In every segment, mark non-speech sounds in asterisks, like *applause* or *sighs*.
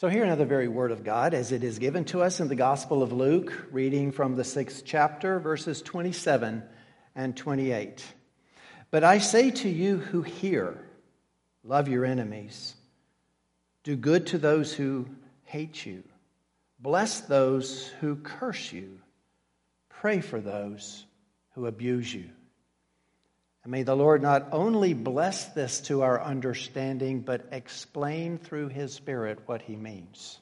So, hear another very word of God as it is given to us in the Gospel of Luke, reading from the sixth chapter, verses 27 and 28. But I say to you who hear, love your enemies, do good to those who hate you, bless those who curse you, pray for those who abuse you. And may the Lord not only bless this to our understanding, but explain through His Spirit what He means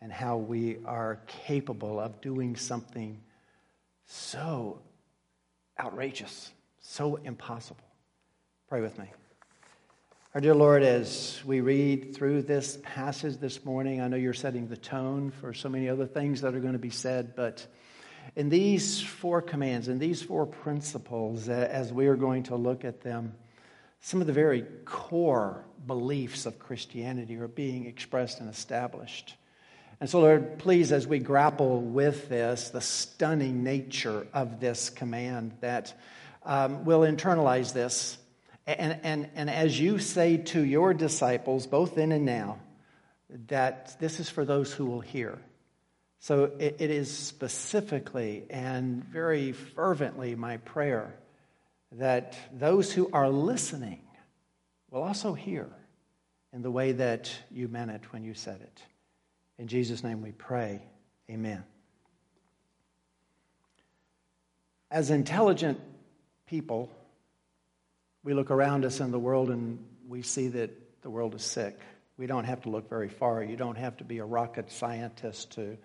and how we are capable of doing something so outrageous, so impossible. Pray with me. Our dear Lord, as we read through this passage this morning, I know you're setting the tone for so many other things that are going to be said, but in these four commands, in these four principles, as we are going to look at them, some of the very core beliefs of Christianity are being expressed and established. And so, Lord, please, as we grapple with this, the stunning nature of this command, that um, we'll internalize this. And, and, and as you say to your disciples, both then and now, that this is for those who will hear. So it, it is specifically and very fervently my prayer that those who are listening will also hear in the way that you meant it when you said it. In Jesus' name we pray. Amen. As intelligent people, we look around us in the world and we see that the world is sick. We don't have to look very far. You don't have to be a rocket scientist to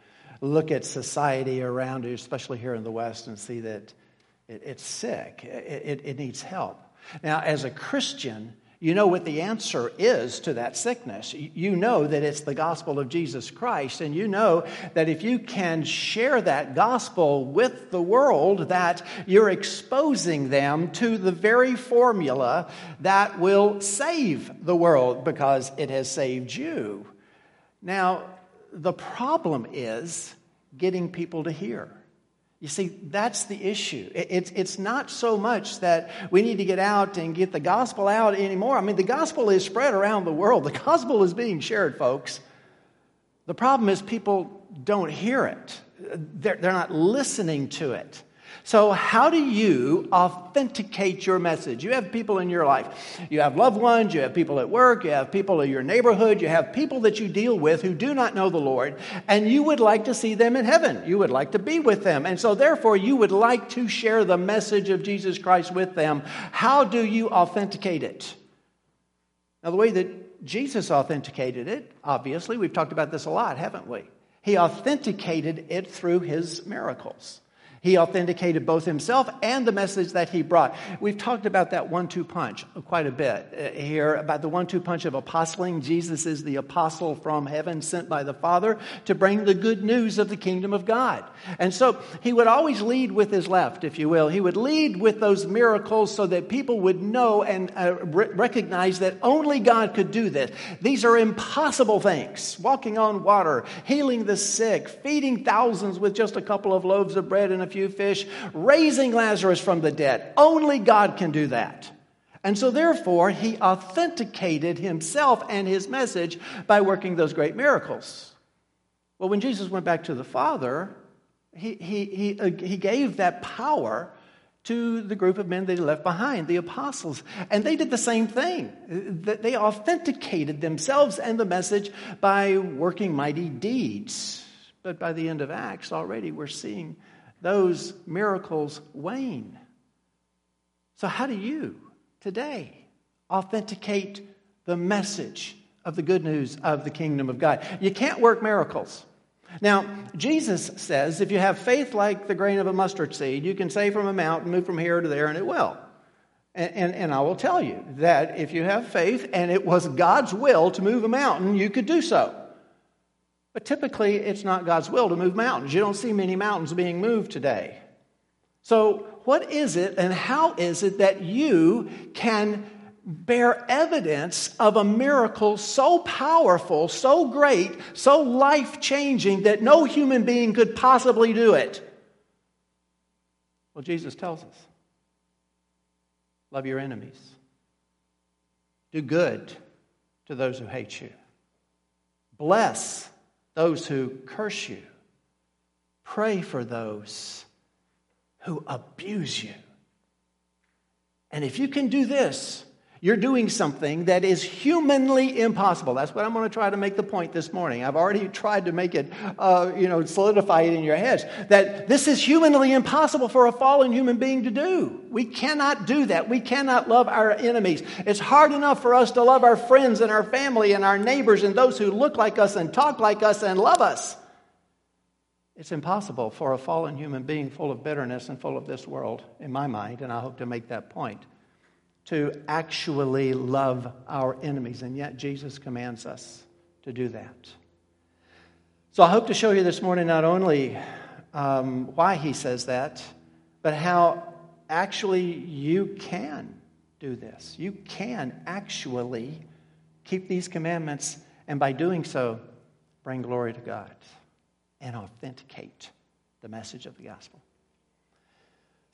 look at society around you, especially here in the West, and see that it, it's sick. It, it, it needs help. Now, as a Christian, you know what the answer is to that sickness. You know that it's the gospel of Jesus Christ, and you know that if you can share that gospel with the world, that you're exposing them to the very formula that will save the world because it has saved you. Now, the problem is getting people to hear. You see, that's the issue. It's, it's not so much that we need to get out and get the gospel out anymore. I mean, the gospel is spread around the world, the gospel is being shared, folks. The problem is people don't hear it, they're, they're not listening to it. So, how do you authenticate your message? You have people in your life. You have loved ones, you have people at work, you have people in your neighborhood, you have people that you deal with who do not know the Lord, and you would like to see them in heaven. You would like to be with them. And so, therefore, you would like to share the message of Jesus Christ with them. How do you authenticate it? Now, the way that Jesus authenticated it, obviously, we've talked about this a lot, haven't we? He authenticated it through his miracles. He authenticated both himself and the message that he brought. We've talked about that one two punch quite a bit uh, here about the one two punch of apostling. Jesus is the apostle from heaven sent by the Father to bring the good news of the kingdom of God. And so he would always lead with his left, if you will. He would lead with those miracles so that people would know and uh, recognize that only God could do this. These are impossible things walking on water, healing the sick, feeding thousands with just a couple of loaves of bread and a few fish, raising Lazarus from the dead. Only God can do that. And so, therefore, he authenticated himself and his message by working those great miracles. Well, when Jesus went back to the Father, he, he, he, uh, he gave that power to the group of men that he left behind, the apostles. And they did the same thing. They authenticated themselves and the message by working mighty deeds. But by the end of Acts, already we're seeing those miracles wane. So, how do you today authenticate the message of the good news of the kingdom of God? You can't work miracles. Now, Jesus says if you have faith like the grain of a mustard seed, you can say from a mountain, move from here to there, and it will. And, and, and, I will tell you that if you have faith and it was God's will to move a mountain, you could do so. But typically, it's not God's will to move mountains. You don't see many mountains being moved today. So, what is it and how is it that you can bear evidence of a miracle so powerful, so great, so life changing that no human being could possibly do it? Well, Jesus tells us love your enemies, do good to those who hate you. Bless those who curse you. Pray for those who abuse you. And if you can do this, you're doing something that is humanly impossible. That's what I'm going to try to make the point this morning. I've already tried to make it, uh, you know, solidify it in your heads that this is humanly impossible for a fallen human being to do. We cannot do that. We cannot love our enemies. It's hard enough for us to love our friends and our family and our neighbors and those who look like us and talk like us and love us. It's impossible for a fallen human being full of bitterness and full of this world, in my mind, and I hope to make that point to actually love our enemies. And yet, Jesus commands us to do that. So, I hope to show you this morning not only um, why he says that, but how actually you can do this. You can actually keep these commandments, and by doing so, bring glory to God and authenticate the message of the gospel.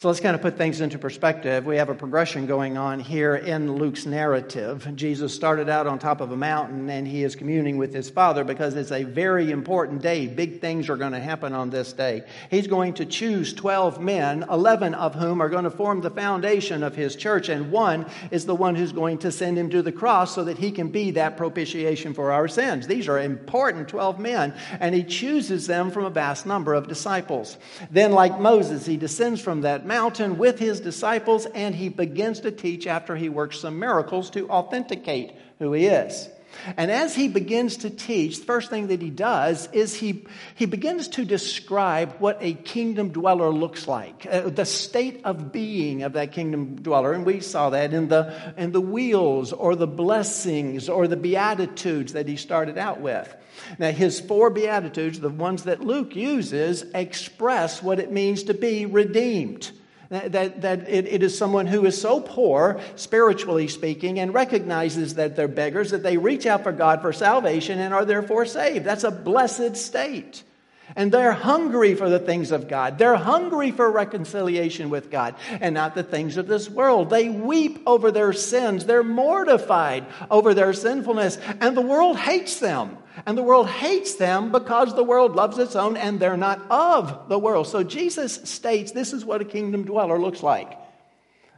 So let's kind of put things into perspective. We have a progression going on here in Luke's narrative. Jesus started out on top of a mountain and he is communing with his Father because it's a very important day. Big things are going to happen on this day. He's going to choose 12 men, 11 of whom are going to form the foundation of his church, and one is the one who's going to send him to the cross so that he can be that propitiation for our sins. These are important 12 men, and he chooses them from a vast number of disciples. Then, like Moses, he descends from that mountain with his disciples and he begins to teach after he works some miracles to authenticate who he is. And as he begins to teach, the first thing that he does is he, he begins to describe what a kingdom dweller looks like, uh, the state of being of that kingdom dweller. And we saw that in the, in the weals or the blessings or the beatitudes that he started out with. Now, his four Beatitudes, the ones that Luke uses, express what it means to be redeemed that, that it, it is someone who is so poor, spiritually speaking, and recognizes that they're beggars, that they reach out for God for salvation and are therefore saved. That's a blessed state. And they're hungry for the things of God. They're hungry for reconciliation with God and not the things of this world. They weep over their sins. They're mortified over their sinfulness. And the world hates them. And the world hates them because the world loves its own and they're not of the world. So Jesus states this is what a kingdom dweller looks like.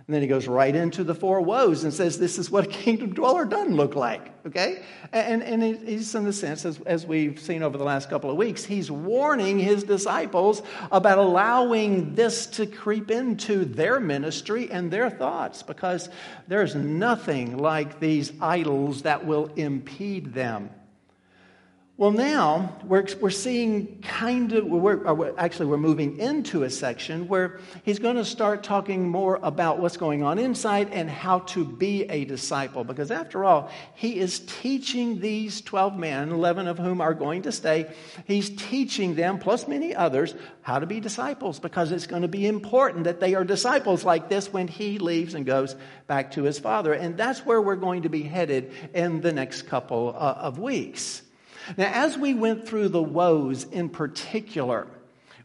And then he goes right into the four woes and says, This is what a kingdom dweller doesn't look like. Okay? And, and he's, in the sense, as, as we've seen over the last couple of weeks, he's warning his disciples about allowing this to creep into their ministry and their thoughts because there's nothing like these idols that will impede them. Well, now we're, we're seeing kind of, we're, actually, we're moving into a section where he's going to start talking more about what's going on inside and how to be a disciple. Because after all, he is teaching these 12 men, 11 of whom are going to stay, he's teaching them, plus many others, how to be disciples because it's going to be important that they are disciples like this when he leaves and goes back to his father. And that's where we're going to be headed in the next couple uh, of weeks. Now, as we went through the woes in particular,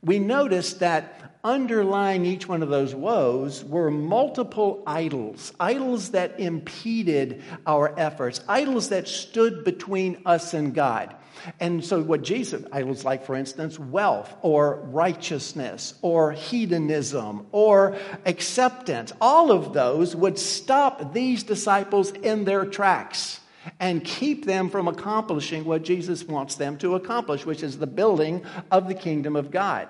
we noticed that underlying each one of those woes were multiple idols, idols that impeded our efforts, idols that stood between us and God. And so, what Jesus, idols like, for instance, wealth or righteousness or hedonism or acceptance, all of those would stop these disciples in their tracks and keep them from accomplishing what Jesus wants them to accomplish, which is the building of the kingdom of God.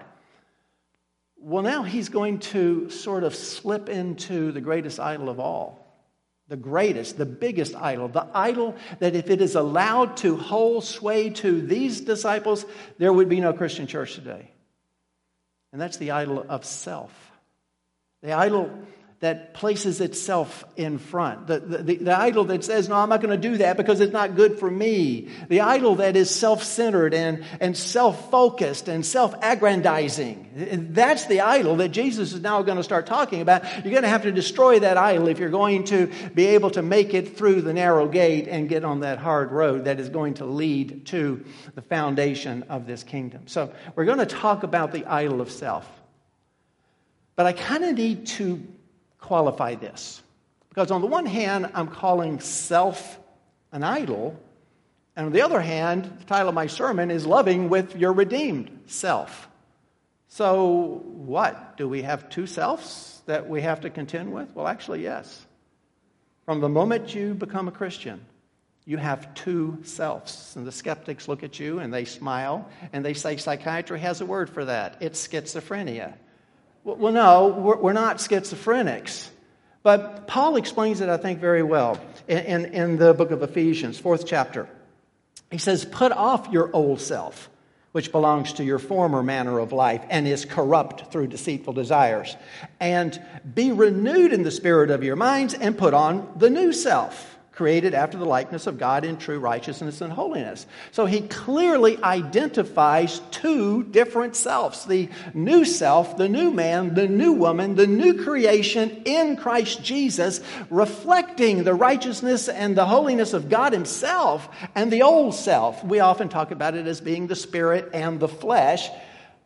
Well, now he's going to sort of slip into the greatest idol of all. The greatest, the biggest idol, the idol that if it is allowed to hold sway to these disciples, there would be no Christian church today. And that's the idol of self. The idol that places itself in front. The, the, the, idol that says, No, I'm not going to do that because it's not good for me. The idol that is self centered and, and self focused and self aggrandizing. That's the idol that Jesus is now going to start talking about. You're going to have to destroy that idol if you're going to be able to make it through the narrow gate and get on that hard road that is going to lead to the foundation of this kingdom. So, we're going to talk about the idol of self. But I kind of need to qualify this. Because on the one hand, I'm calling self an idol, And on the other hand, the title of my sermon is Loving with Your Redeemed Self. So, what? Do we have two selves that we have to contend with? Well, actually, yes. From the moment you become a Christian, you have two selves. And the skeptics look at you and they smile and they say psychiatry has a word for that. It's schizophrenia. Well, no, we're not schizophrenics. But Paul explains it, I think, very well in, in, the book of Ephesians, fourth chapter. He says, Put off your old self, which belongs to your former manner of life and is corrupt through deceitful desires, and be renewed in the spirit of your minds and put on the new self created after the likeness of God in true righteousness and holiness. So he clearly identifies two different selves the new self, the new man, the new woman, the new creation in Christ Jesus, reflecting the righteousness and the holiness of God Himself, and the old self. We often talk about it as being the spirit and the flesh,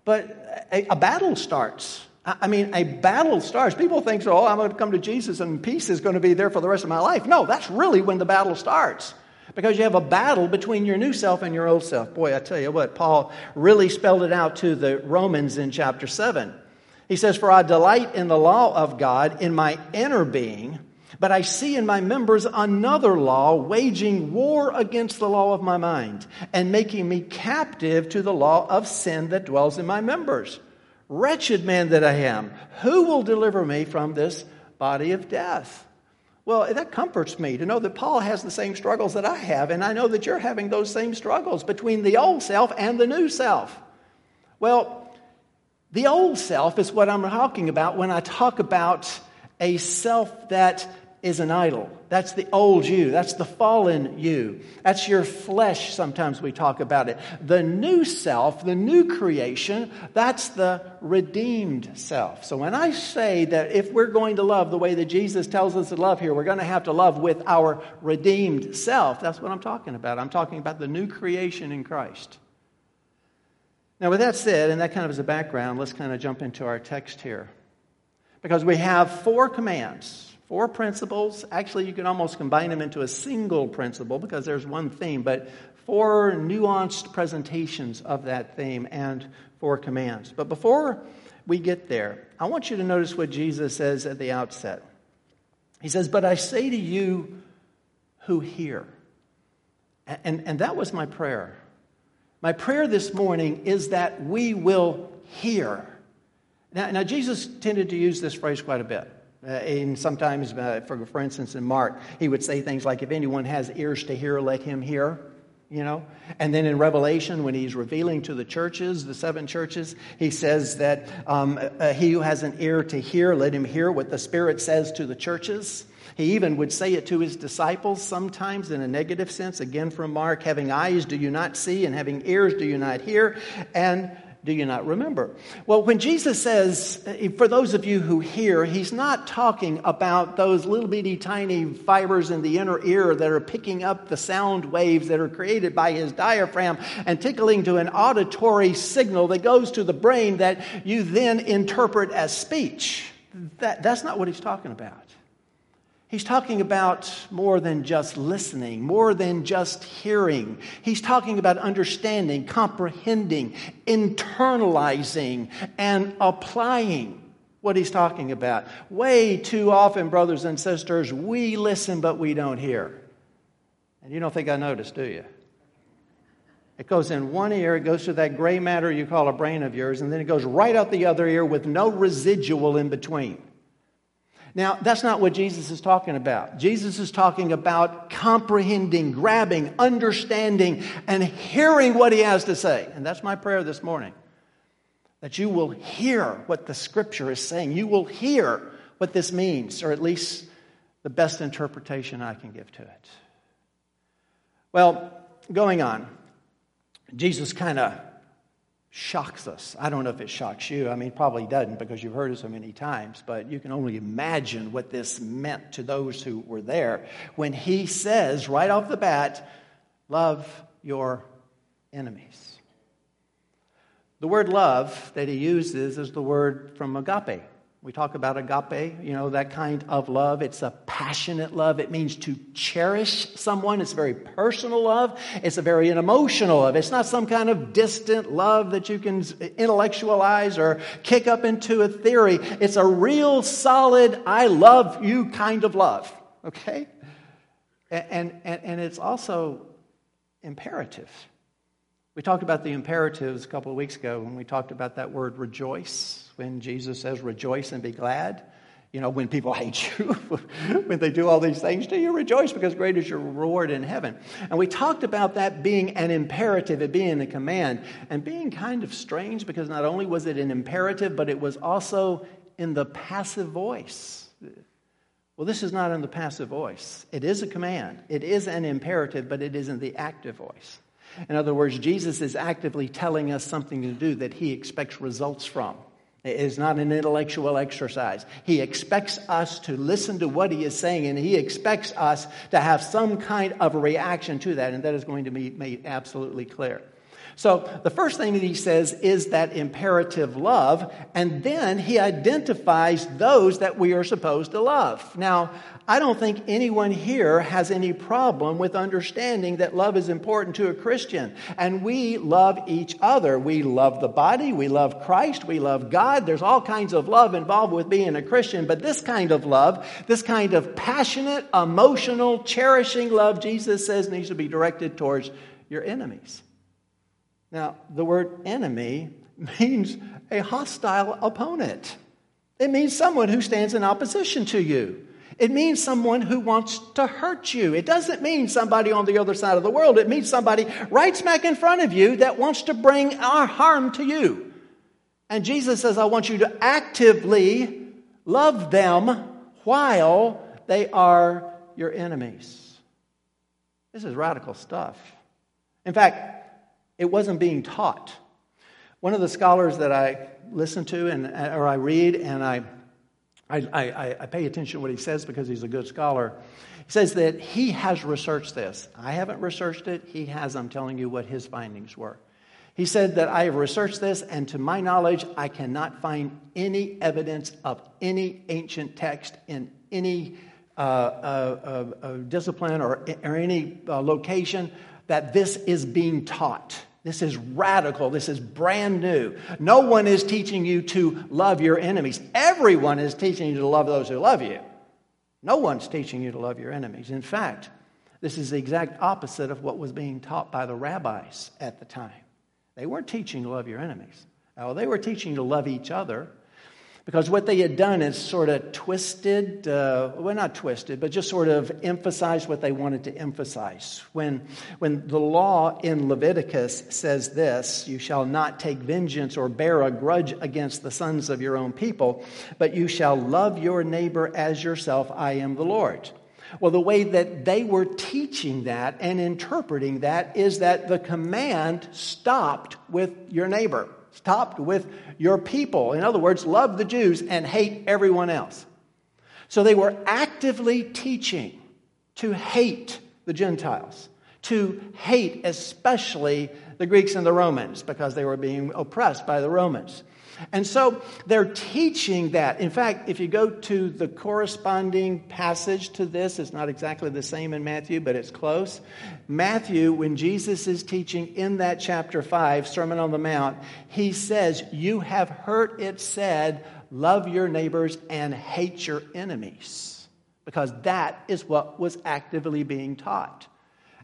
but a, a battle starts I mean, a battle starts. People think, oh, I'm going to come to Jesus and peace is going to be there for the rest of my life. No, that's really when the battle starts. Because you have a battle between your new self and your old self. Boy, I tell you what, Paul really spelled it out to the Romans in chapter 7. He says, For I delight in the law of God in my inner being, but I see in my members another law waging war against the law of my mind and making me captive to the law of sin that dwells in my members. Wretched man that I am, who will deliver me from this body of death? Well, that comforts me to know that Paul has the same struggles that I have, and I know that you're having those same struggles between the old self and the new self. Well, the old self is what I'm talking about when I talk about a self that is an idol. That's the old you. That's the fallen you. That's your flesh, sometimes we talk about it. The new self, the new creation, that's the redeemed self. So when I say that if we're going to love the way that Jesus tells us to love here, we're going to have to love with our redeemed self, that's what I'm talking about. I'm talking about the new creation in Christ. Now, with that said, and that kind of as a background, let's kind of jump into our text here. Because we have four commands Four principles. Actually, you can almost combine them into a single principle because there's one theme, but four nuanced presentations of that theme and four commands. But before we get there, I want you to notice what Jesus says at the outset. He says, But I say to you who hear. And, and that was my prayer. My prayer this morning is that we will hear. Now, now, Jesus tended to use this phrase quite a bit. Uh, and sometimes, uh, for, for instance, in Mark, he would say things like, If anyone has ears to hear, let him hear. You know? And then in Revelation, when he's revealing to the churches, the seven churches, he says that um, uh, he who has an ear to hear, let him hear what the Spirit says to the churches. He even would say it to his disciples sometimes in a negative sense. Again, from Mark, having eyes, do you not see? And having ears, do you not hear? And do you not remember? Well, when Jesus says, eh, for those of you who hear, he's not talking about those little bitty tiny fibers in the inner ear that are picking up the sound waves that are created by his diaphragm and tickling to an auditory signal that goes to the brain that you then interpret as speech. That, that's not what he's talking about. He's talking about more than just listening, more than just hearing. He's talking about understanding, comprehending, internalizing, and applying what he's talking about. Way too often, brothers and sisters, we listen but we don't hear. And you don't think I noticed, do you? It goes in one ear, it goes to that gray matter you call a brain of yours, and then it goes right out the other ear with no residual in between. Now, that's not what Jesus is talking about. Jesus is talking about comprehending, grabbing, understanding, and hearing what he has to say. And that's my prayer this morning that you will hear what the scripture is saying. You will hear what this means, or at least the best interpretation I can give to it. Well, going on, Jesus kind of shocks us. I don't know if it shocks you. I mean, probably doesn't because you've heard it so many times, but you can only imagine what this meant to those who were there when he says right off the bat, Love your enemies. The word love that he uses is the word from agape. We talk about agape, you know, that kind of love. It's a passionate love. It means to cherish someone. It's very personal love. It's a very emotional love. It's not some kind of distant love that you can intellectualize or kick up into a theory. It's a real solid, I love you kind of love, okay? And, and, and it's also imperative. We talked about the imperatives a couple of weeks ago when we talked about that word rejoice when Jesus says, rejoice and be glad. You know, when people *laughs* hate you, when they do all these things to you, rejoice because great is your reward in heaven. And we talked about that being an imperative, it being a command, and being kind of strange because not only was it an imperative, but it was also in the passive voice. Well, this is not in the passive voice. It is a command, it is an imperative, but it isn't the active voice. In other words, Jesus is actively telling us something to do that he expects results from. It is not an intellectual exercise. He expects us to listen to what he is saying, and he expects us to have some kind of a reaction to that, and that is going to be made absolutely clear. So, the first thing that he says is that imperative love, and then he identifies those that we are supposed to love. Now, I don't think anyone here has any problem with understanding that love is important to a Christian. And we love each other. We love the body, we love Christ, we love God. There's all kinds of love involved with being a Christian, but this kind of love, this kind of passionate, emotional, cherishing love, Jesus says needs to be directed towards your enemies. Now, the word enemy means a hostile opponent. It means someone who stands in opposition to you. It means someone who wants to hurt you. It doesn't mean somebody on the other side of the world. It means somebody right smack in front of you that wants to bring our harm to you. And Jesus says, I want you to actively love them while they are your enemies. This is radical stuff. In fact, it wasn't being taught. One of the scholars that I listen to and, or I read and I I, I, I, pay attention to what he says because he's a good scholar. He says that he has researched this. I haven't researched it. He has. I'm telling you what his findings were. He said that I have researched this, and to my knowledge, I cannot find any evidence of any ancient text in any uh, uh, uh, discipline or, or any uh, location that this is being taught. This is radical. This is brand new. No one is teaching you to love your enemies. Everyone is teaching you to love those who love you. No one's teaching you to love your enemies. In fact, this is the exact opposite of what was being taught by the rabbis at the time. They weren't teaching to love your enemies. Now, they were teaching to love each other because what they had done is sort of twisted, uh, well, not twisted, but just sort of emphasized what they wanted to emphasize. When, when the law in Leviticus says this, you shall not take vengeance or bear a grudge against the sons of your own people, but you shall love your neighbor as yourself. I am the Lord. Well, the way that they were teaching that and interpreting that is that the command stopped with your neighbor stopped with your people. In other words, love the Jews and hate everyone else. So they were actively teaching to hate the Gentiles, to hate especially the Greeks and the Romans because they were being oppressed by the Romans. And so they're teaching that. In fact, if you go to the corresponding passage to this, it's not exactly the same in Matthew, but it's close. Matthew, when Jesus is teaching in that chapter 5, Sermon on the Mount, he says, You have heard it said, love your neighbors and hate your enemies. Because that is what was actively being taught.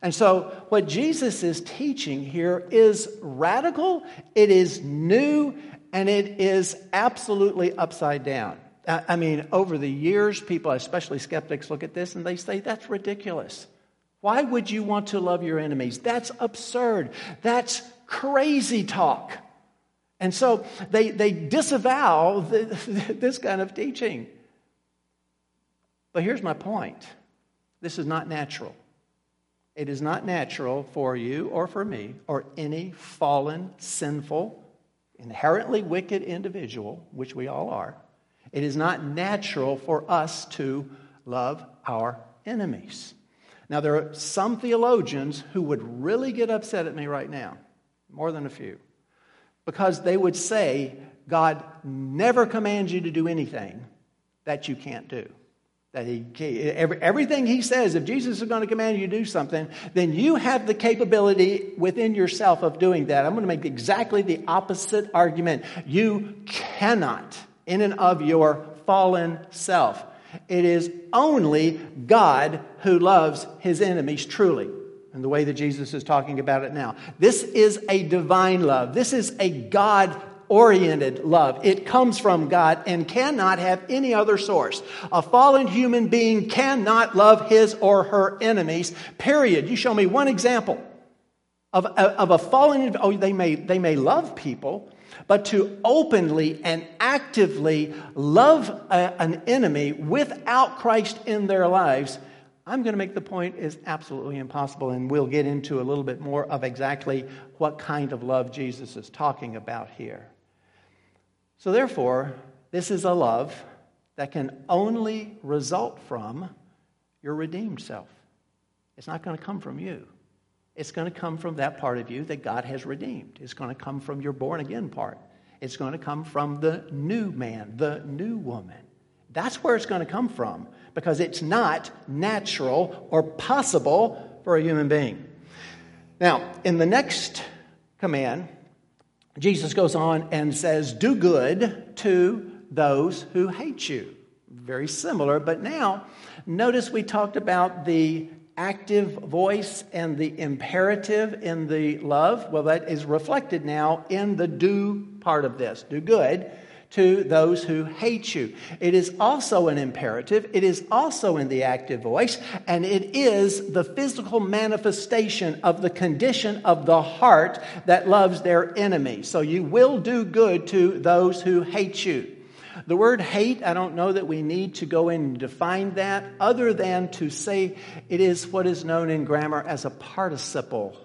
And so, what Jesus is teaching here is radical, it is new, and it is absolutely upside down. I mean, over the years, people, especially skeptics, look at this and they say, that's ridiculous. Why would you want to love your enemies? That's absurd. That's crazy talk. And so they, they disavow the, *laughs* this kind of teaching. But here's my point this is not natural. It is not natural for you or for me or any fallen, sinful, inherently wicked individual, which we all are, it is not natural for us to love our enemies. Now, there are some theologians who would really get upset at me right now, more than a few, because they would say God never commands you to do anything that you can't do. That he, every, everything he says, if Jesus is going to command you to do something, then you have the capability within yourself of doing that. I'm going to make exactly the opposite argument. You cannot, in and of your fallen self. It is only God who loves his enemies truly in the way that Jesus is talking about it now. This is a divine love. This is a God oriented love. It comes from God and cannot have any other source. A fallen human being cannot love his or her enemies, period. You show me one example of, of a fallen, oh, they may, they may love people, but to openly and actively love a, an enemy without Christ in their lives, I'm going to make the point is absolutely impossible, and we'll get into a little bit more of exactly what kind of love Jesus is talking about here. So, therefore, this is a love that can only result from your redeemed self. It's not going to come from you. It's going to come from that part of you that God has redeemed. It's going to come from your born again part. It's going to come from the new man, the new woman. That's where it's going to come from because it's not natural or possible for a human being. Now, in the next command, Jesus goes on and says, Do good to those who hate you. Very similar, but now notice we talked about the active voice and the imperative in the love. Well, that is reflected now in the do part of this. Do good to those who hate you. It is also an imperative, it is also in the active voice, and it is the physical manifestation of the condition of the heart that loves their enemy. So you will do good to those who hate you. The word hate, I don't know that we need to go in and define that, other than to say it is what is known in grammar as a participle.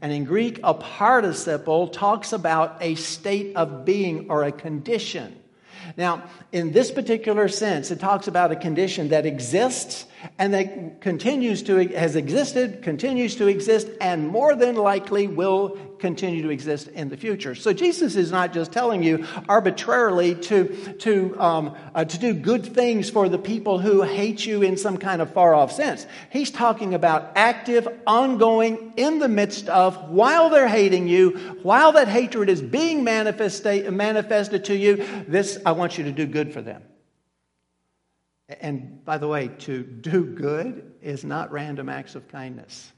And in Greek, a participle talks about a state of being or a condition. Now, in this particular sense, it talks about a condition that exists and that continues to has existed, continues to exist, and more than likely will continue to exist in the future. So Jesus is not just telling you arbitrarily to to um, uh, to do good things for the people who hate you in some kind of far off sense. He's talking about active, ongoing, in the midst of while they're hating you, while that hatred is being manifested manifested to you. This I want you to do good for them. And by the way, to do good is not random acts of kindness.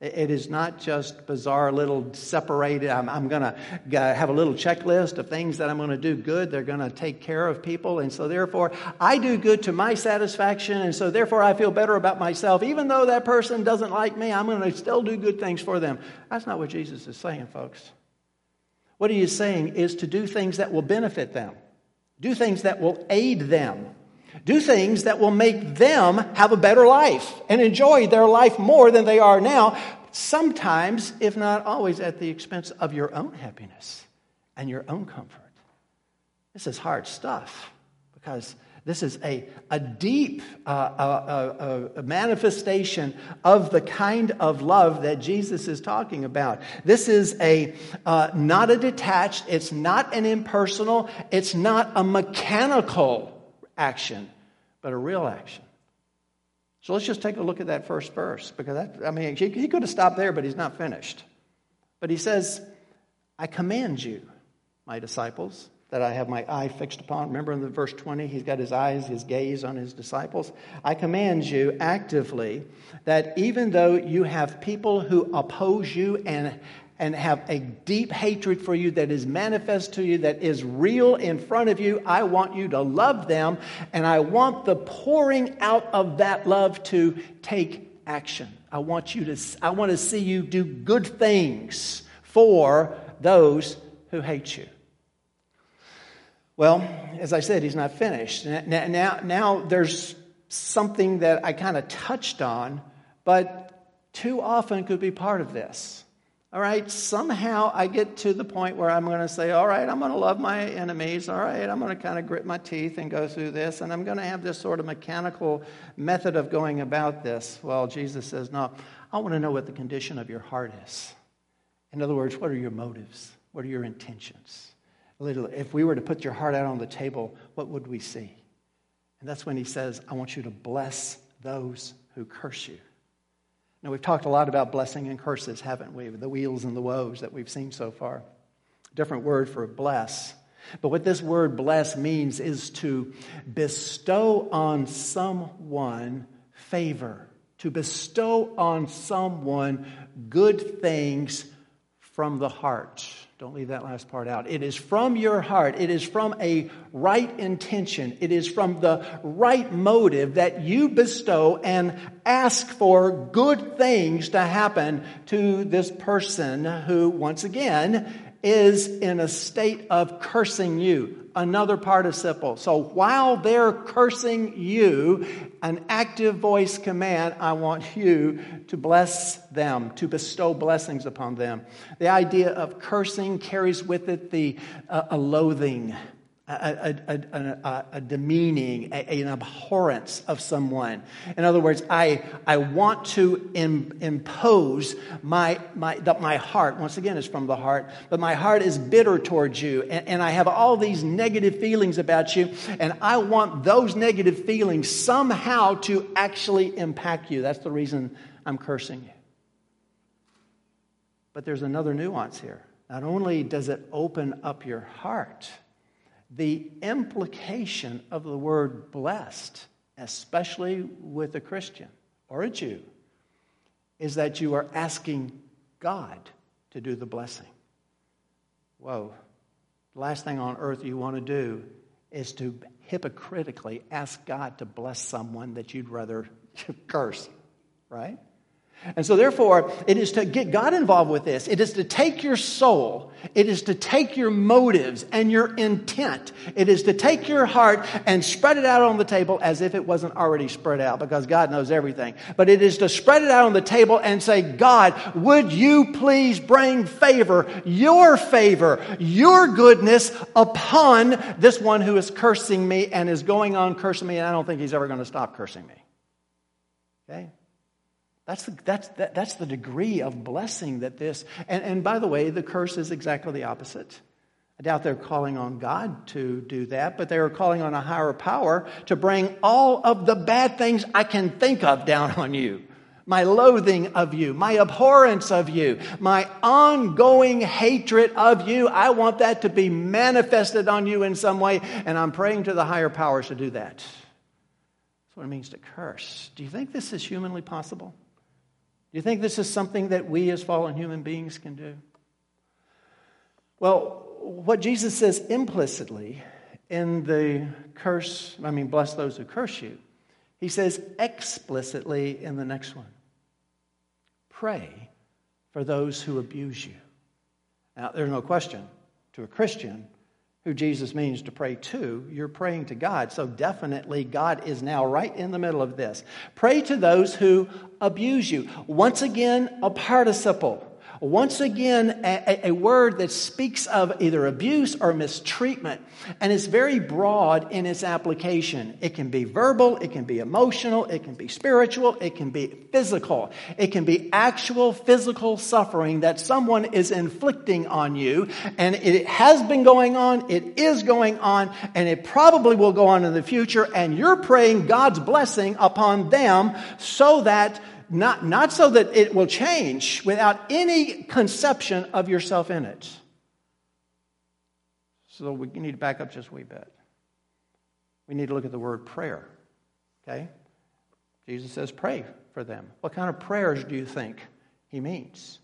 It is not just bizarre little separated, I'm, I'm going to have a little checklist of things that I'm going to do good. They're going to take care of people. And so, therefore, I do good to my satisfaction. And so, therefore, I feel better about myself. Even though that person doesn't like me, I'm going to still do good things for them. That's not what Jesus is saying, folks. What he is saying is to do things that will benefit them, do things that will aid them. Do things that will make them have a better life and enjoy their life more than they are now, sometimes, if not always, at the expense of your own happiness and your own comfort. This is hard stuff because this is a, a deep uh, uh, uh, manifestation of the kind of love that Jesus is talking about. This is a uh, not a detached, it's not an impersonal, it's not a mechanical action, but a real action. So let's just take a look at that first verse because that, I mean, he, he could have stopped there, but he's not finished. But he says, I command you, my disciples, that I have my eye fixed upon. Remember in the verse 20, he's got his eyes, his gaze on his disciples. I command you actively that even though you have people who oppose you and and have a deep hatred for you that is manifest to you, that is real in front of you, I want you to love them, and I want the pouring out of that love to take action. I want you to I want to see you do good things for those who hate you. Well, as I said, he's not finished. Now, now, now there's something that I kind of touched on, but too often could be part of this. All right, somehow I get to the point where I'm going to say, all right, I'm going to love my enemies. All right, I'm going to kind of grit my teeth and go through this, and I'm going to have this sort of mechanical method of going about this. Well, Jesus says, no, I want to know what the condition of your heart is. In other words, what are your motives? What are your intentions? Literally, if we were to put your heart out on the table, what would we see? And that's when he says, I want you to bless those who curse you. Now, we've talked a lot about blessing and curses, haven't we? The weals and the woes that we've seen so far. Different word for bless. But what this word bless means is to bestow on someone favor, to bestow on someone good things from the heart. Don't leave that last part out. It is from your heart. It is from a right intention. It is from the right motive that you bestow and ask for good things to happen to this person who, once again, is in a state of cursing you. Another participle. So while they're cursing you, an active voice command, I want you to bless them, to bestow blessings upon them. The idea of cursing carries with it the uh, a loathing a, a, a, a demeaning, an abhorrence of someone. In other words, I, I want to Im, impose my, my, that my heart, once again, is from the heart, but my heart is bitter towards you, and, and I have all these negative feelings about you, and I want those negative feelings somehow to actually impact you. That's the reason I'm cursing you. But there's another nuance here. Not only does it open up your heart, the implication of the word blessed, especially with a Christian or a Jew, is that you are asking God to do the blessing. Whoa. The last thing on earth you want to do is to hypocritically ask God to bless someone that you'd rather *laughs* curse, right? And so, therefore, it is to get God involved with this. It is to take your soul. It is to take your motives and your intent. It is to take your heart and spread it out on the table as if it wasn't already spread out because God knows everything. But it is to spread it out on the table and say, God, would you please bring favor, your favor, your goodness upon this one who is cursing me and is going on cursing me, and I don't think he's ever going to stop cursing me. Okay? That's the, that's, that, that's the degree of blessing that this, and, and by the way, the curse is exactly the opposite. I doubt they're calling on God to do that, but they are calling on a higher power to bring all of the bad things I can think of down on you. My loathing of you, my abhorrence of you, my ongoing hatred of you. I want that to be manifested on you in some way, and I'm praying to the higher powers to do that. That's what it means to curse. Do you think this is humanly possible? Do you think this is something that we as fallen human beings can do? Well, what Jesus says implicitly in the curse, I mean, bless those who curse you, he says explicitly in the next one pray for those who abuse you. Now, there's no question to a Christian who Jesus means to pray to, you're praying to God. So definitely God is now right in the middle of this. Pray to those who abuse you. Once again, a participle. Once again, a, a, word that speaks of either abuse or mistreatment, and it's very broad in its application. It can be verbal, it can be emotional, it can be spiritual, it can be physical. It can be actual physical suffering that someone is inflicting on you, and it has been going on, it is going on, and it probably will go on in the future, and you're praying God's blessing upon them so that not, not so that it will change without any conception of yourself in it. So we need to back up just a wee bit. We need to look at the word prayer. Okay? Jesus says, pray for them. What kind of prayers do you think he means?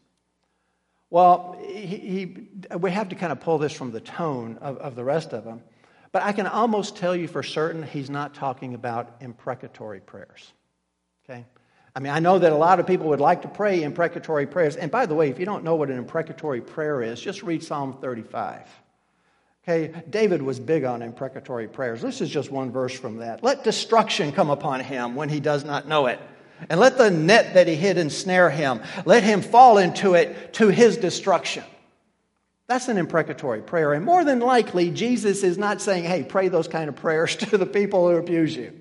Well, he, he, we have to kind of pull this from the tone of, of the rest of them. But I can almost tell you for certain he's not talking about imprecatory prayers. Okay? I mean, I know that a lot of people would like to pray imprecatory prayers. And by the way, if you don't know what an imprecatory prayer is, just read Psalm 35. Okay, David was big on imprecatory prayers. This is just one verse from that. Let destruction come upon him when he does not know it. And let the net that he hid ensnare him. Let him fall into it to his destruction. That's an imprecatory prayer. And more than likely, Jesus is not saying, hey, pray those kind of prayers *laughs* to the people who abuse you,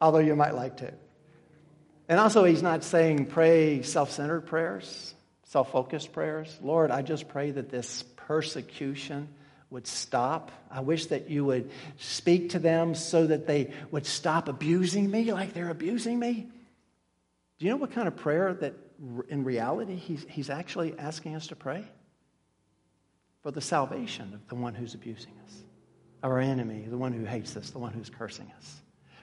although you might like to. And also, he's not saying pray self centered prayers, self focused prayers. Lord, I just pray that this persecution would stop. I wish that you would speak to them so that they would stop abusing me like they're abusing me. Do you know what kind of prayer that in reality he's, he's actually asking us to pray? For the salvation of the one who's abusing us, our enemy, the one who hates us, the one who's cursing us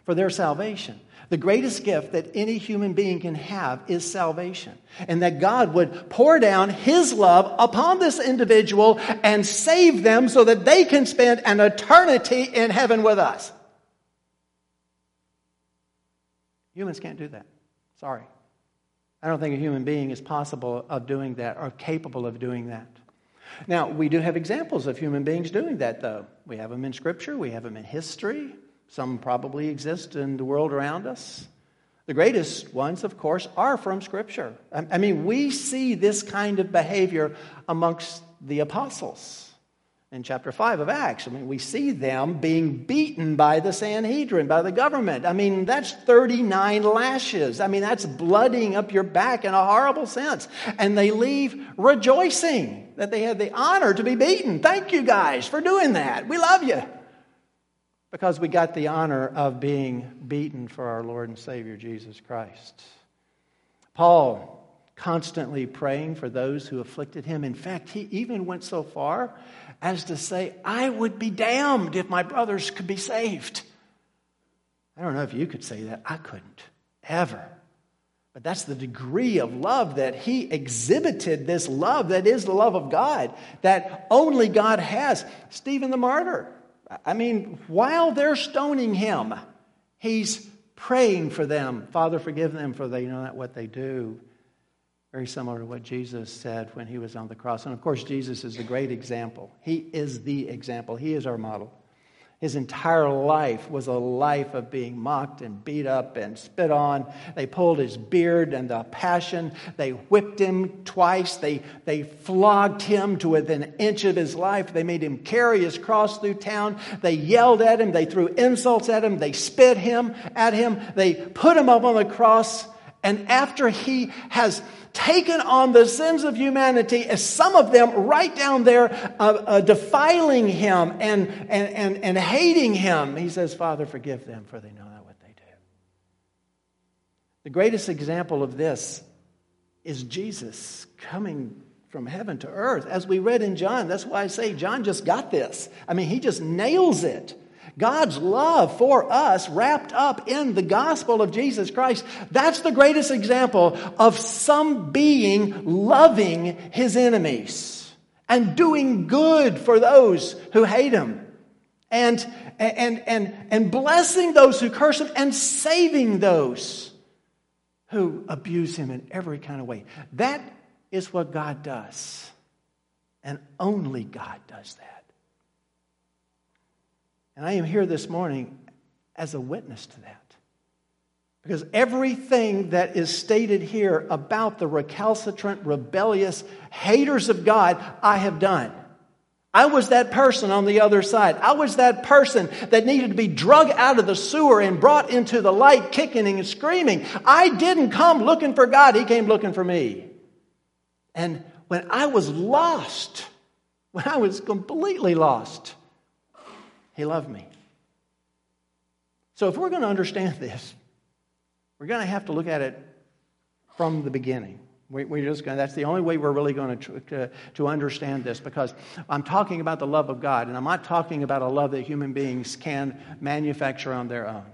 for their salvation. The greatest gift that any human being can have is salvation. And that God would pour down His love upon this individual and save them so that they can spend an eternity in heaven with us. Humans can't do that. Sorry. I don't think a human being is possible of doing that or capable of doing that. Now, we do have examples of human beings doing that, though. We have them in Scripture, we have them in history. Some probably exist in the world around us. The greatest ones, of course, are from Scripture. I mean, we see this kind of behavior amongst the apostles in chapter 5 of Acts. I mean, we see them being beaten by the Sanhedrin, by the government. I mean, that's 39 lashes. I mean, that's blooding up your back in a horrible sense. And they leave rejoicing that they had the honor to be beaten. Thank you guys for doing that. We love you because we got the honor of being beaten for our Lord and Savior Jesus Christ. Paul constantly praying for those who afflicted him. In fact, he even went so far as to say, I would be damned if my brothers could be saved. I don't know if you could say that. I couldn't, ever. But that's the degree of love that he exhibited this love that is the love of God, that only God has. Stephen the martyr I mean, while they're stoning him, he's praying for them. Father, forgive them, for they know not what they do. Very similar to what Jesus said when he was on the cross. And of course, Jesus is the great example. He is the example, he is our model. His entire life was a life of being mocked and beat up and spit on. They pulled his beard and the passion. They whipped him twice. They, they flogged him to within an inch of his life. They made him carry his cross through town. They yelled at him. They threw insults at him. They spit him at him. They put him up on the cross. And after he has taken on the sins of humanity, as some of them right down there uh, uh, defiling him and, and, and, and hating him, he says, Father, forgive them, for they know not what they do. The greatest example of this is Jesus coming from heaven to earth. As we read in John, that's why I say John just got this. I mean, he just nails it. God's love for us wrapped up in the gospel of Jesus Christ. That's the greatest example of some being loving his enemies and doing good for those who hate him and, and, and, and blessing those who curse him and saving those who abuse him in every kind of way. That is what God does. And only God does that. And I am here this morning as a witness to that. Because everything that is stated here about the recalcitrant, rebellious haters of God, I have done. I was that person on the other side. I was that person that needed to be drug out of the sewer and brought into the light, kicking and screaming. I didn't come looking for God, He came looking for me. And when I was lost, when I was completely lost, he loved me. So, if we're going to understand this, we're going to have to look at it from the beginning. We, are just going. That's the only way we're really going to, to to understand this because I'm talking about the love of God, and I'm not talking about a love that human beings can manufacture on their own.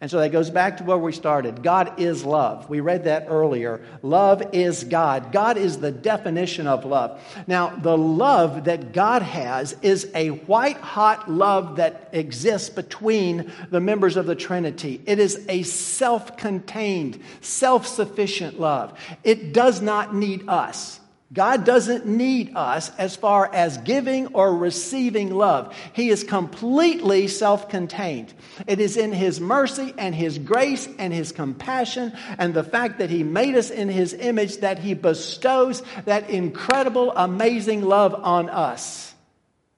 And so that goes back to where we started. God is love. We read that earlier. Love is God. God is the definition of love. Now, the love that God has is a white hot love that exists between the members of the Trinity. It is a self contained, self sufficient love. It does not need us. God doesn't need us as far as giving or receiving love. He is completely self contained. It is in His mercy and His grace and His compassion and the fact that He made us in His image that He bestows that incredible, amazing love on us.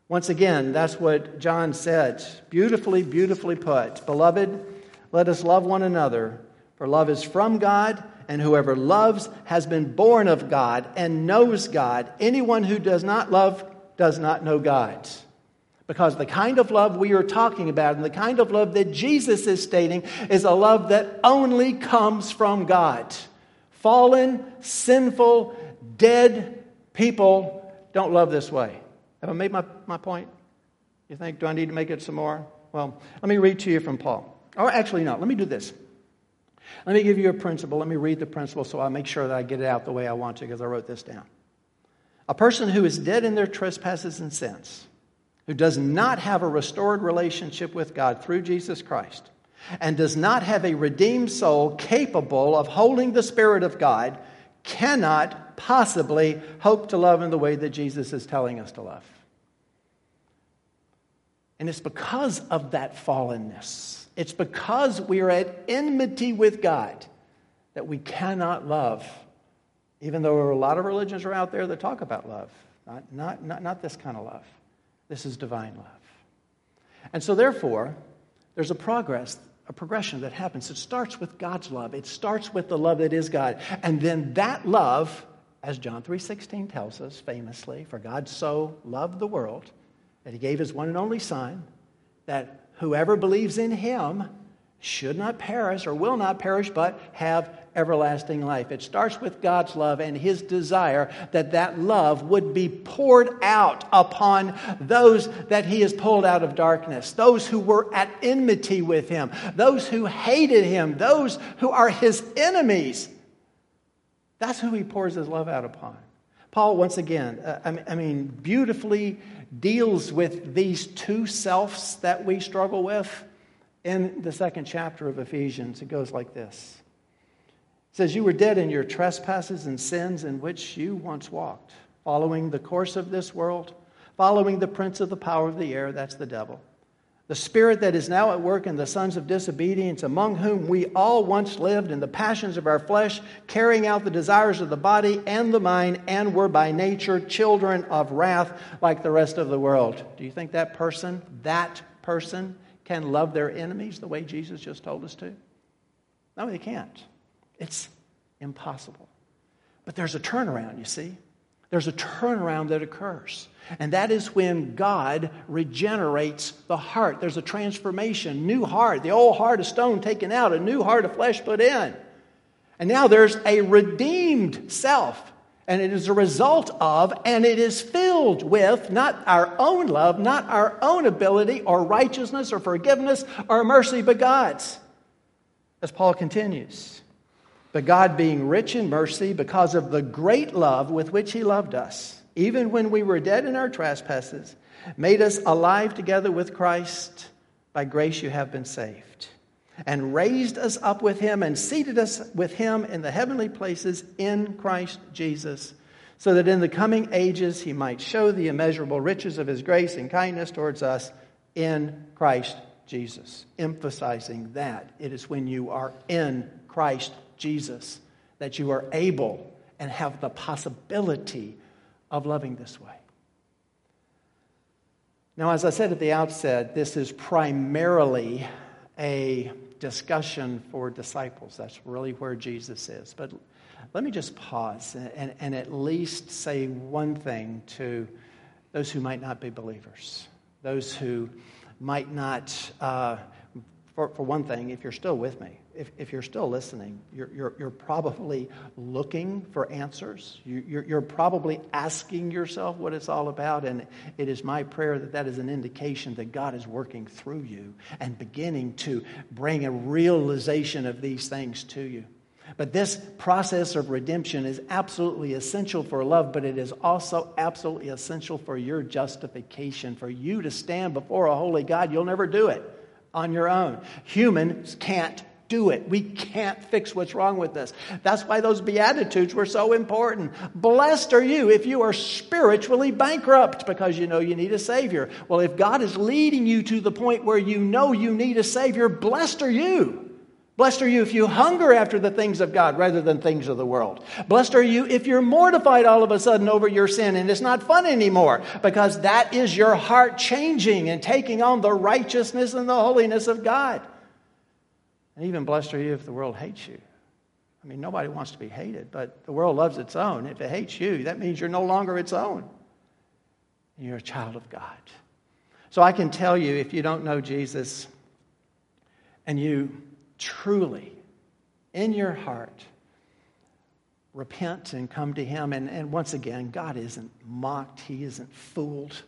Once again, that's what John said. Beautifully, beautifully put. Beloved, let us love one another, for love is from God and whoever loves has been born of God and knows God. Anyone who does not love does not know God. Because the kind of love we are talking about and the kind of love that Jesus is stating is a love that only comes from God. Fallen, sinful, dead people don't love this way. Have I made my, my point? You think, do I need to make it some more? Well, let me read to you from Paul. Or actually, no, let me do this. Let me give you a principle. Let me read the principle so I'll make sure that I get it out the way I want to because I wrote this down. A person who is dead in their trespasses and sins, who does not have a restored relationship with God through Jesus Christ, and does not have a redeemed soul capable of holding the Spirit of God, cannot possibly hope to love in the way that Jesus is telling us to love. And it's because of that fallenness, it's because we are at enmity with God that we cannot love, even though a lot of religions are out there that talk about love. Not, not, not, not this kind of love. This is divine love. And so, therefore, there's a progress, a progression that happens. It starts with God's love. It starts with the love that is God. And then that love, as John 3:16 tells us famously, for God so loved the world that he gave his one and only Son, that whoever believes in him should not perish or will not perish, but have everlasting life. It starts with God's love and his desire that that love would be poured out upon those that he has pulled out of darkness, those who were at enmity with him, those who hated him, those who are his enemies. That's who he pours his love out upon. Paul, once again, uh, I mean, beautifully deals with these two selves that we struggle with in the second chapter of Ephesians. It goes like this It says, You were dead in your trespasses and sins in which you once walked, following the course of this world, following the prince of the power of the air, that's the devil the spirit that is now at work in the sons of disobedience, among whom we all once lived in the passions of our flesh, carrying out the desires of the body and the mind, and were by nature children of wrath like the rest of the world. Do you think that person, that person, can love their enemies the way Jesus just told us to? No, they can't. It's impossible. But there's a turnaround, you see. There's a turnaround that occurs. And that is when God regenerates the heart. There's a transformation, new heart, the old heart of stone taken out, a new heart of flesh put in. And now there's a redeemed self. And it is a result of, and it is filled with not our own love, not our own ability or righteousness or forgiveness or mercy, but God's. As Paul continues. But God, being rich in mercy because of the great love with which He loved us even when we were dead in our trespasses, made us alive together with Christ. By grace you have been saved. And raised us up with him and seated us with him in the heavenly places in Christ Jesus, so that in the coming ages he might show the immeasurable riches of his grace and kindness towards us in Christ Jesus. Emphasizing that it is when you are in Christ Jesus that you are able and have the possibility of loving this way. Now, as I said at the outset, this is primarily a discussion for disciples. That's really where Jesus is. But let me just pause and, and, and at least say one thing to those who might not be believers, those who might not, uh, for, for one thing, if you're still with me, if, if you're still listening, you're, you're, you're probably looking for answers. You, you're, you're probably asking yourself what it's all about. And it is my prayer that that is an indication that God is working through you and beginning to bring a realization of these things to you. But this process of redemption is absolutely essential for love, but it is also absolutely essential for your justification, for you to stand before a holy God. You'll never do it on your own. Humans can't do it. We can't fix what's wrong with us. That's why those Beatitudes were so important. Blessed are you if you are spiritually bankrupt because you know you need a Savior. Well, if God is leading you to the point where you know you need a Savior, blessed are you. Blessed are you if you hunger after the things of God rather than things of the world. Blessed are you if you're mortified all of a sudden over your sin and it's not fun anymore because that is your heart changing and taking on the righteousness and the holiness of God. And even blessed are you if the world hates you. I mean, nobody wants to be hated, but the world loves its own. If it hates you, that means you're no longer its own. You're a child of God. So I can tell you if you don't know Jesus and you truly, in your heart, repent and come to Him, and, and once again, God isn't mocked, He isn't fooled.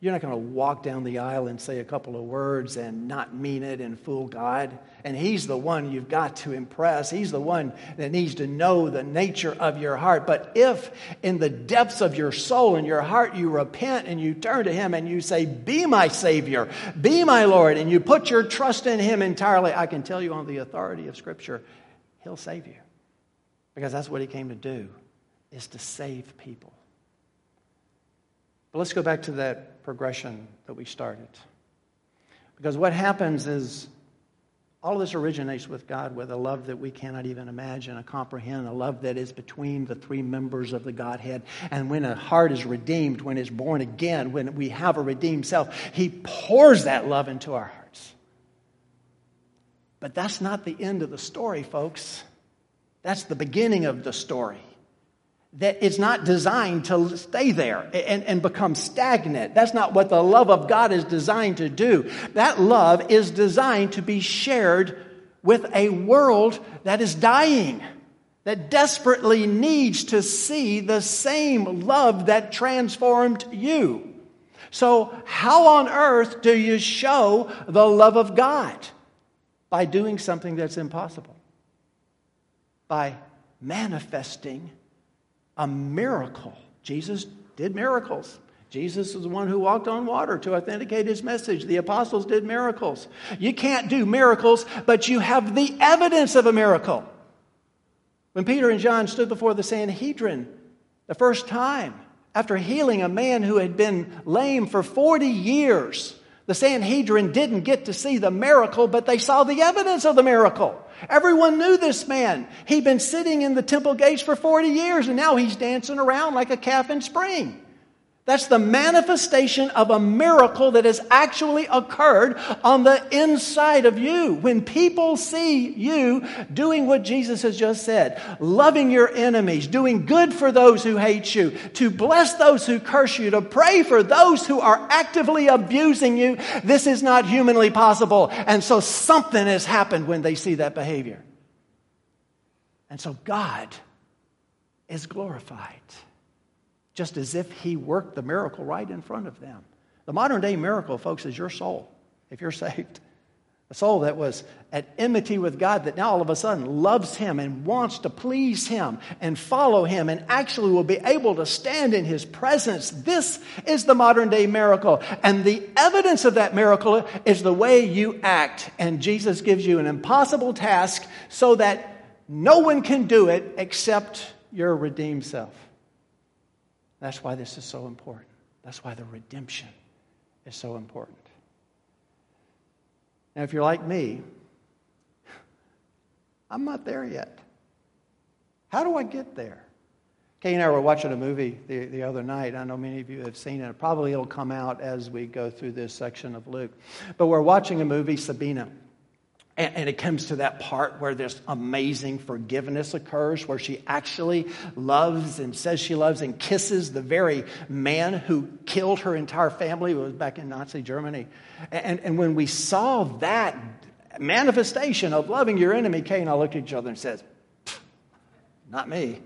You're not going to walk down the aisle and say a couple of words and not mean it and fool God. And He's the one you've got to impress. He's the one that needs to know the nature of your heart. But if in the depths of your soul and your heart you repent and you turn to Him and you say, Be my Savior, be my Lord, and you put your trust in Him entirely, I can tell you on the authority of Scripture, He'll save you. Because that's what He came to do, is to save people. But let's go back to that progression that we started. Because what happens is all of this originates with God with a love that we cannot even imagine or comprehend, a love that is between the three members of the Godhead. And when a heart is redeemed, when it's born again, when we have a redeemed self, He pours that love into our hearts. But that's not the end of the story, folks. That's the beginning of the story that it's not designed to stay there and, and become stagnant. That's not what the love of God is designed to do. That love is designed to be shared with a world that is dying, that desperately needs to see the same love that transformed you. So, how on earth do you show the love of God? By doing something that's impossible, by manifesting a miracle. Jesus did miracles. Jesus is the one who walked on water to authenticate his message. The apostles did miracles. You can't do miracles, but you have the evidence of a miracle. When Peter and John stood before the Sanhedrin the first time, after healing a man who had been lame for 40 years, the Sanhedrin didn't get to see the miracle, but they saw the evidence of the miracle. Everyone knew this man. He'd been sitting in the temple gates for 40 years and now he's dancing around like a calf in spring. That's the manifestation of a miracle that has actually occurred on the inside of you. When people see you doing what Jesus has just said, loving your enemies, doing good for those who hate you, to bless those who curse you, to pray for those who are actively abusing you, this is not humanly possible. And so something has happened when they see that behavior. And so God is glorified just as if he worked the miracle right in front of them. The modern day miracle, folks, is your soul, if you're *laughs* saved. A soul that was at enmity with God that now all of a sudden loves Him and wants to please Him and follow Him and actually will be able to stand in His presence. This is the modern day miracle. And the evidence of that miracle is the way you act. And Jesus gives you an impossible task so that no one can do it except your redeemed self. That's why this is so important. That's why the redemption is so important. Now, if you're like me, *sighs* I'm not there yet. How do I get there? Kay and I were watching a movie the, the other night. I know many of you have seen it. Probably it'll come out as we go through this section of Luke. But we're watching a movie, Sabina. And, and, it comes to that part where this amazing forgiveness occurs, where she actually loves and says she loves and kisses the very man who killed her entire family. It was back in Nazi Germany. And, and when we saw that manifestation of loving your enemy, Kay and I looked at each other and said, Not me.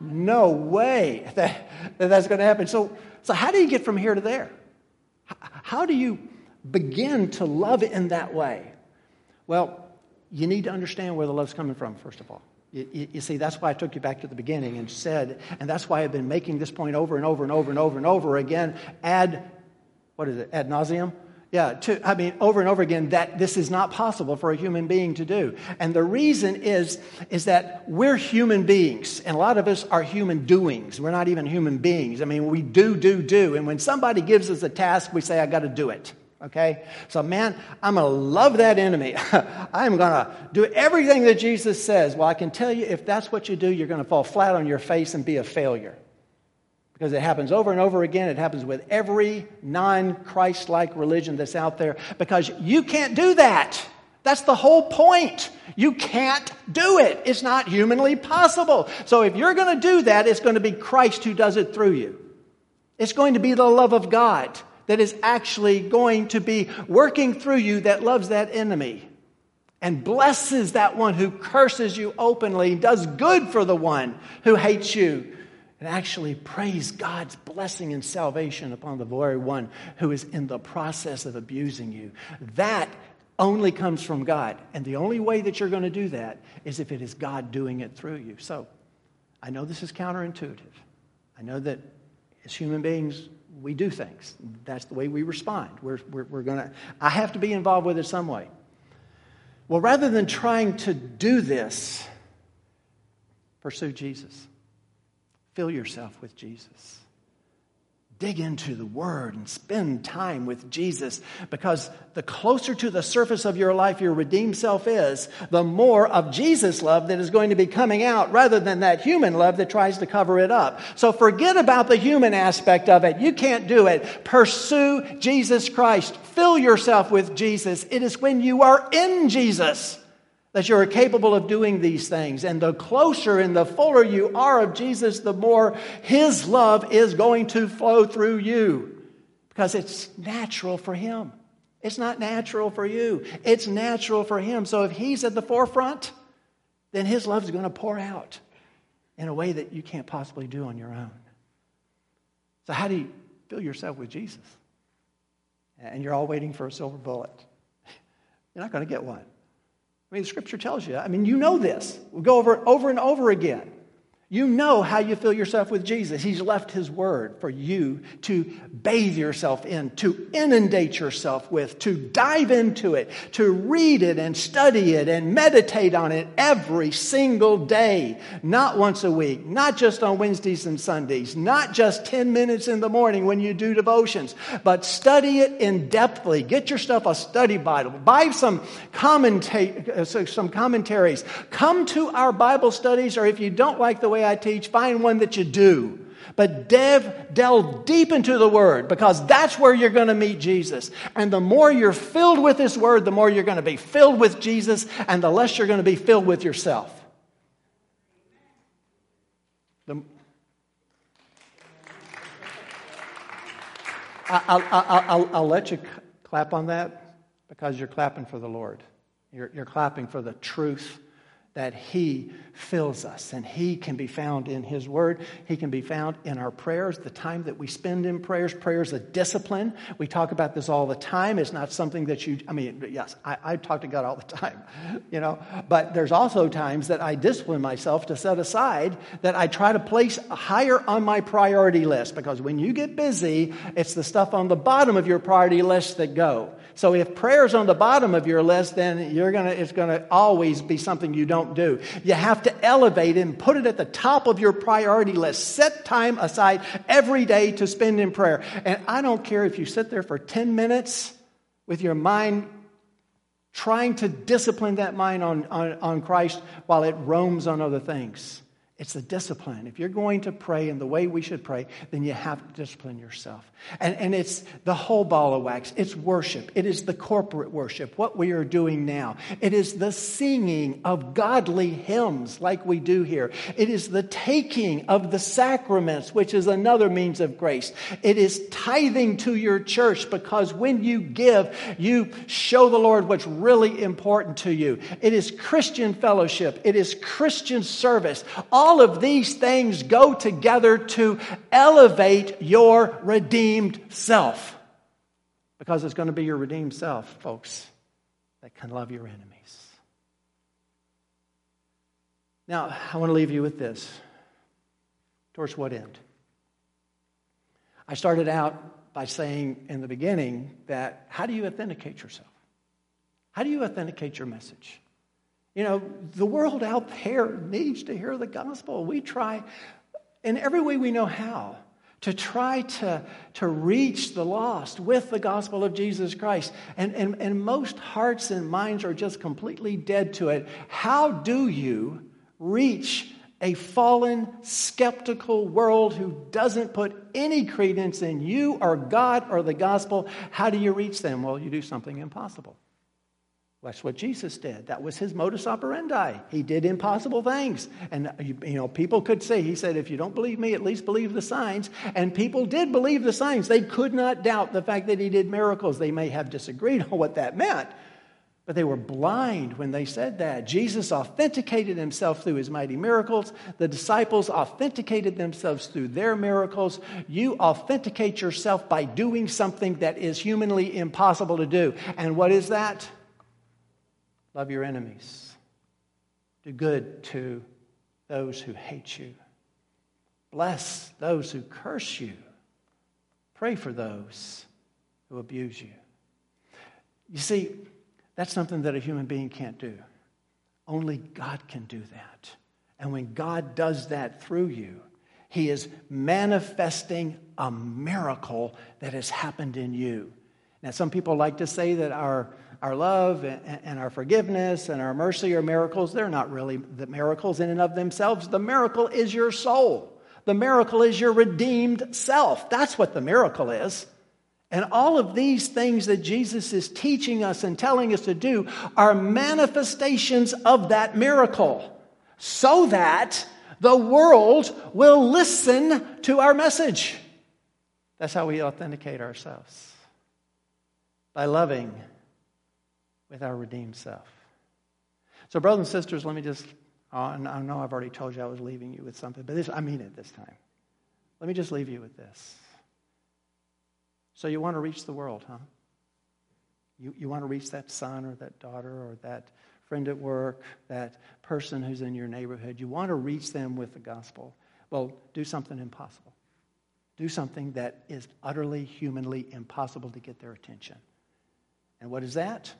No way that, that that's going to happen. So, so, how do you get from here to there? How do you begin to love in that way? Well, you need to understand where the love's coming from, first of all. You, you, see, that's why I took you back to the beginning and said, and that's why I've been making this point over and over and over and over and over again, ad, what is it, ad nauseum? Yeah, to, I mean, over and over again, that this is not possible for a human being to do. And the reason is, is that we're human beings, and a lot of us are human doings. We're not even human beings. I mean, we do, do, do. And when somebody gives us a task, we say, I got to do it. Okay? So, man, I'm going to love that enemy. *laughs* I'm going to do everything that Jesus says. Well, I can tell you if that's what you do, you're going to fall flat on your face and be a failure. Because it happens over and over again. It happens with every non Christ like religion that's out there. Because you can't do that. That's the whole point. You can't do it. It's not humanly possible. So if you're going to do that, it's going to be Christ who does it through you. It's going to be the love of God that is actually going to be working through you that loves that enemy and blesses that one who curses you openly, does good for the one who hates you, and actually prays God's blessing and salvation upon the very one who is in the process of abusing you. That only comes from God. And the only way that you're going to do that is if it is God doing it through you. So I know this is counterintuitive. I know that as human beings, we do things. That's the way we respond. We're, we're, we're going to, I have to be involved with it some way. Well, rather than trying to do this, pursue Jesus. Fill yourself with Jesus. Dig into the Word and spend time with Jesus because the closer to the surface of your life your redeemed self is, the more of Jesus' love that is going to be coming out rather than that human love that tries to cover it up. So forget about the human aspect of it. You can't do it. Pursue Jesus Christ. Fill yourself with Jesus. It is when you are in Jesus that you are capable of doing these things. And the closer and the fuller you are of Jesus, the more His love is going to flow through you because it's natural for Him. It's not natural for you, it's natural for Him. So if He's at the forefront, then His love is going to pour out in a way that you can't possibly do on your own. So, how do you fill yourself with Jesus? And you're all waiting for a silver bullet. *laughs* You're not going to get one. I mean, the scripture tells you. I mean, you know this. We go over it over and over again. You know how you fill yourself with Jesus. He's left His Word for you to bathe yourself in, to inundate yourself with, to dive into it, to read it and study it and meditate on it every single day. Not once a week, not just on Wednesdays and Sundays, not just 10 minutes in the morning when you do devotions, but study it in depthly. Get yourself a study Bible. Buy some, commenta- uh, some commentaries. Come to our Bible studies, or if you don't like the way I teach, find one that you do. But dev, delve deep into the Word because that's where you're going to meet Jesus. And the more you're filled with His Word, the more you're going to be filled with Jesus, and the less you're going to be filled with yourself. The, I'll, I'll, I'll, I'll, let you clap on that because you're clapping for the Lord. You're, you're clapping for the truth that He fills us. And He can be found in His Word. He can be found in our prayers, the time that we spend in prayers. Prayer is a discipline. We talk about this all the time. It's not something that you, I mean, yes, I, I talk to God all the *laughs* time, you know, but there's also times that I discipline myself to set aside that I try to place higher on my priority list because when you get busy, it's the stuff on the bottom of your priority list that go. So if prayer's on the bottom of your list, then you're gonna, it's going to always be something you don't do. You have to elevate and put it at the top of your priority list. Set time aside every day to spend in prayer. And I don't care if you sit there for 10 minutes with your mind trying to discipline that mind on, on, on Christ while it roams on other things. It's a discipline. If you're going to pray in the way we should pray, then you have to discipline yourself. And, and it's the whole ball of wax. It's worship. It is the corporate worship, what we are doing now. It is the singing of godly hymns like we do here. It is the taking of the sacraments, which is another means of grace. It is tithing to your church because when you give, you show the Lord what's really important to you. It is Christian fellowship. It is Christian service. All all of these things go together to elevate your redeemed self. Because it's going to be your redeemed self, folks, that can love your enemies. Now, I want to leave you with this. Towards what end? I started out by saying in the beginning that how do you authenticate yourself? How do you authenticate your message? You know, the world out there needs to hear the gospel. We try in every way we know how to try to, to reach the lost with the gospel of Jesus Christ. And, and, and most hearts and minds are just completely dead to it. How do you reach a fallen, skeptical world who doesn't put any credence in you or God or the gospel? How do you reach them? Well, you do something impossible. That's what Jesus did. That was his modus operandi. He did impossible things. And, you know, people could say, he said, if you don't believe me, at least believe the signs. And people did believe the signs. They could not doubt the fact that he did miracles. They may have disagreed on what that meant, but they were blind when they said that. Jesus authenticated himself through his mighty miracles. The disciples authenticated themselves through their miracles. You authenticate yourself by doing something that is humanly impossible to do. And what is that? Love your enemies. Do good to those who hate you. Bless those who curse you. Pray for those who abuse you. You see, that's something that a human being can't do. Only God can do that. And when God does that through you, He is manifesting a miracle that has happened in you. Now, some people like to say that our, our love and, and our forgiveness and our mercy are miracles. They're not really the miracles in and of themselves. The miracle is your soul. The miracle is your redeemed self. That's what the miracle is. And all of these things that Jesus is teaching us and telling us to do are manifestations of that miracle so that the world will listen to our message. That's how we authenticate ourselves by loving with our redeemed self. So, brothers and sisters, let me just, I know I've already told you I was leaving you with something, but this, I mean it this time. Let me just leave you with this. So, you want to reach the world, huh? You, you want to reach that son or that daughter or that friend at work, that person who's in your neighborhood. You want to reach them with the gospel. Well, do something impossible. Do something that is utterly humanly impossible to get their attention. And what is that?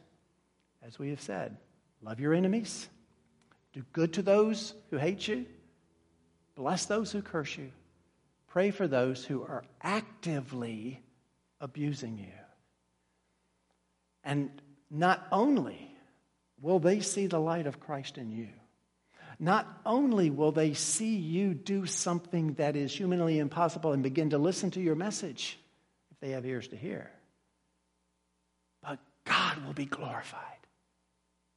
As we have said, love your enemies, do good to those who hate you, bless those who curse you, pray for those who are actively abusing you. And not only will they see the light of Christ in you, not only will they see you do something that is humanly impossible and begin to listen to your message, if they have ears to hear, but God will be glorified.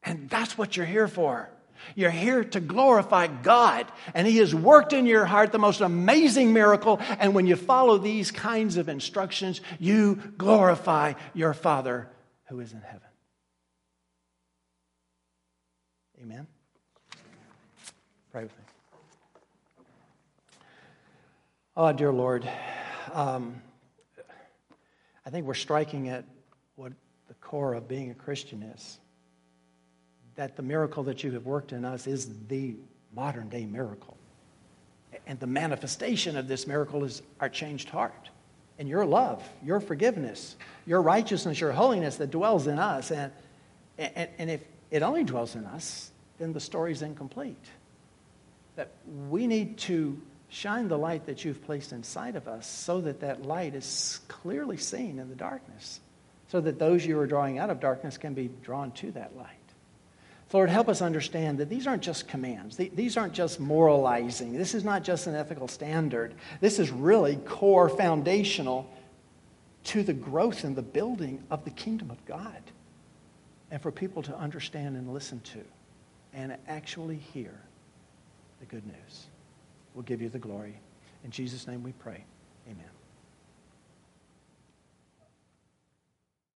And that's what you're here for. You're here to glorify God. And He has worked in your heart the most amazing miracle. And when you follow these kinds of instructions, you glorify your Father who is in heaven. Amen. Pray with me. Oh, dear Lord, um, I think we're striking at what the core of being a Christian is. That the miracle that you have worked in us is the modern day miracle. And the manifestation of this miracle is our changed heart and your love, your forgiveness, your righteousness, your holiness that dwells in us. And, and, and if it only dwells in us, then the story's incomplete. That we need to shine the light that you've placed inside of us so that that light is clearly seen in the darkness so that those you are drawing out of darkness can be drawn to that light. Lord, help us understand that these aren't just commands. These aren't just moralizing. This is not just an ethical standard. This is really core foundational to the growth and the building of the kingdom of God. And for people to understand and listen to and actually hear the good news. We'll give you the glory. In Jesus' name we pray. Amen.